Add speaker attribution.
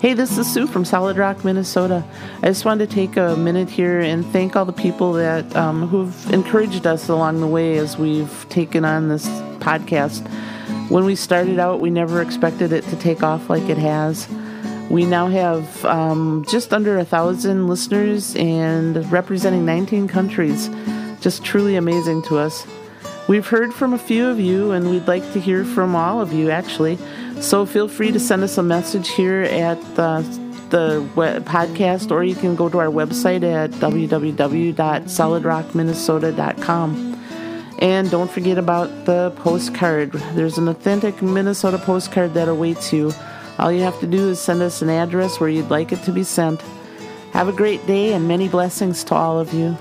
Speaker 1: Hey, this is Sue from Solid Rock, Minnesota. I just wanted to take a minute here and thank all the people that um, who've encouraged us along the way as we've taken on this podcast. When we started out, we never expected it to take off like it has. We now have um, just under a thousand listeners and representing 19 countries. Just truly amazing to us. We've heard from a few of you, and we'd like to hear from all of you actually. So feel free to send us a message here at uh, the, the web podcast, or you can go to our website at www.solidrockminnesota.com. And don't forget about the postcard. There's an authentic Minnesota postcard that awaits you. All you have to do is send us an address where you'd like it to be sent. Have a great day and many blessings to all of you.